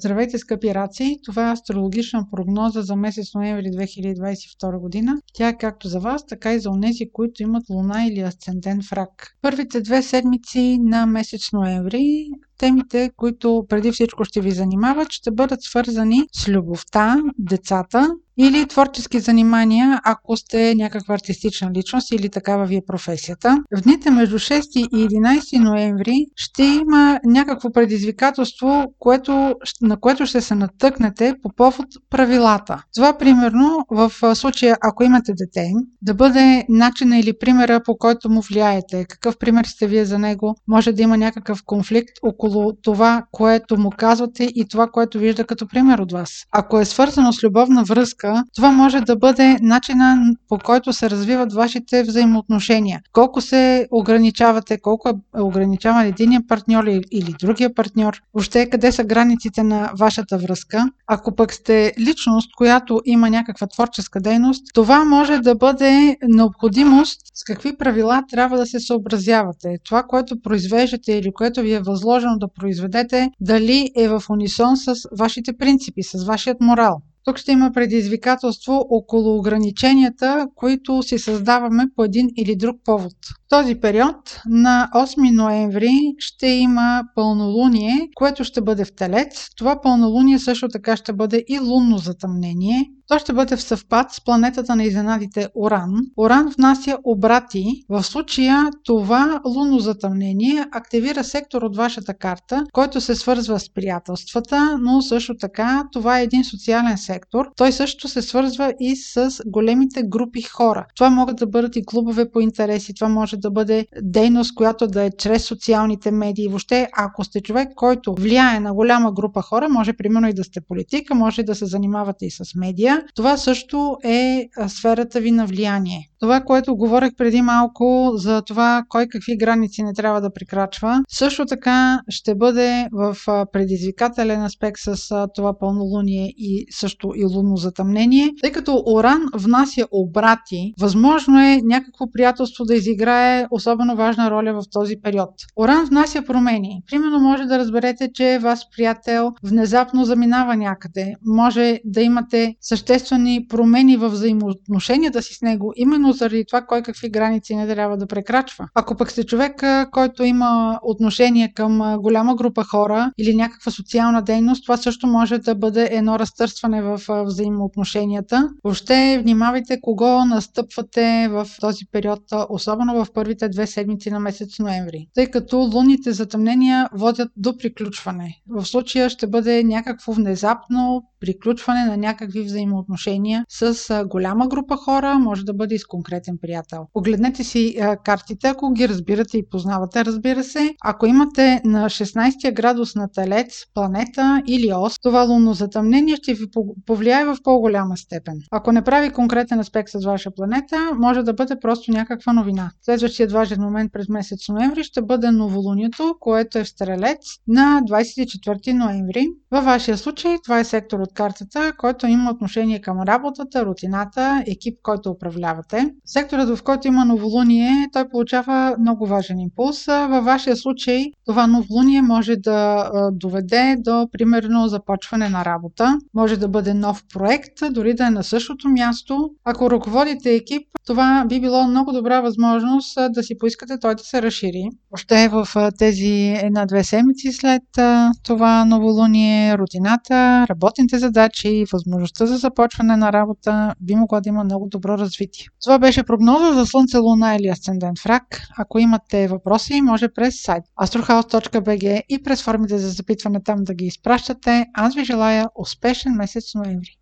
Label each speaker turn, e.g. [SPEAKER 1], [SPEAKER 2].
[SPEAKER 1] Здравейте, скъпи раци! Това е астрологична прогноза за месец ноември 2022 година. Тя е както за вас, така и за онези, които имат луна или асцендент в рак. Първите две седмици на месец ноември темите, които преди всичко ще ви занимават, ще бъдат свързани с любовта, децата или творчески занимания, ако сте някаква артистична личност или такава ви е професията. В дните между 6 и 11 ноември ще има някакво предизвикателство, което, на което ще се натъкнете по повод правилата. Това, примерно, в случая, ако имате дете, да бъде начина или примера, по който му влияете. Какъв пример сте вие за него? Може да има някакъв конфликт около това, което му казвате и това, което вижда като пример от вас. Ако е свързано с любовна връзка, това може да бъде начина по който се развиват вашите взаимоотношения. Колко се ограничавате, колко е ограничаван единия партньор или другия партньор, въобще къде са границите на вашата връзка. Ако пък сте личност, която има някаква творческа дейност, това може да бъде необходимост с какви правила трябва да се съобразявате. Това, което произвеждате или което ви е възложено да произведете, дали е в унисон с вашите принципи, с вашият морал. Тук ще има предизвикателство около ограниченията, които си създаваме по един или друг повод. В този период на 8 ноември ще има пълнолуние, което ще бъде в Телец. Това пълнолуние също така ще бъде и лунно затъмнение. То ще бъде в съвпад с планетата на изненадите Оран. Оран внася обрати. В случая това лунно затъмнение активира сектор от вашата карта, който се свързва с приятелствата, но също така това е един социален сектор. Той също се свързва и с големите групи хора. Това могат да бъдат и клубове по интереси, това може да бъде дейност, която да е чрез социалните медии. Въобще, ако сте човек, който влияе на голяма група хора, може примерно и да сте политика, може да се занимавате и с медия, това също е сферата ви на влияние. Това, което говорех преди малко за това кой какви граници не трябва да прекрачва, също така ще бъде в предизвикателен аспект с това пълнолуние и също и лунно затъмнение, тъй като Оран внася обрати, възможно е някакво приятелство да изиграе особено важна роля в този период. Оран внася промени. Примерно може да разберете, че вас приятел внезапно заминава някъде. Може да имате съществени промени в взаимоотношенията си с него, именно заради това кой какви граници не трябва да прекрачва. Ако пък сте човек, който има отношение към голяма група хора или някаква социална дейност, това също може да бъде едно разтърсване в взаимоотношенията. Въобще внимавайте кого настъпвате в този период, особено в първите две седмици на месец ноември, тъй като лунните затъмнения водят до приключване. В случая ще бъде някакво внезапно приключване на някакви взаимоотношения с голяма група хора, може да бъде и с конкретен приятел. Погледнете си картите, ако ги разбирате и познавате, разбира се. Ако имате на 16 градус на Телец, планета или ос, това лунно затъмнение ще ви повлияе в по-голяма степен. Ако не прави конкретен аспект с ваша планета, може да бъде просто някаква новина. Следващият важен момент през месец ноември ще бъде новолунието, което е в Стрелец на 24 ноември. Във вашия случай това е сектор от картата, който има отношение към работата, рутината, екип, който управлявате. Секторът, в който има новолуние, той получава много важен импулс. Във вашия случай това новолуние може да доведе до, примерно, започване на работа. Може да бъде нов проект, дори да е на същото място. Ако ръководите екип, това би било много добра възможност да си поискате той да се разшири. Още в тези една-две седмици след това новолуние, рутината, работните задачи, възможността за започване на работа би могло да има много добро развитие. Това беше прогноза за Слънце, Луна или Асцендент в Рак. Ако имате въпроси, може през сайт astrohouse.bg и през формите за запитване там да ги изпращате. Аз ви желая успешен месец ноември!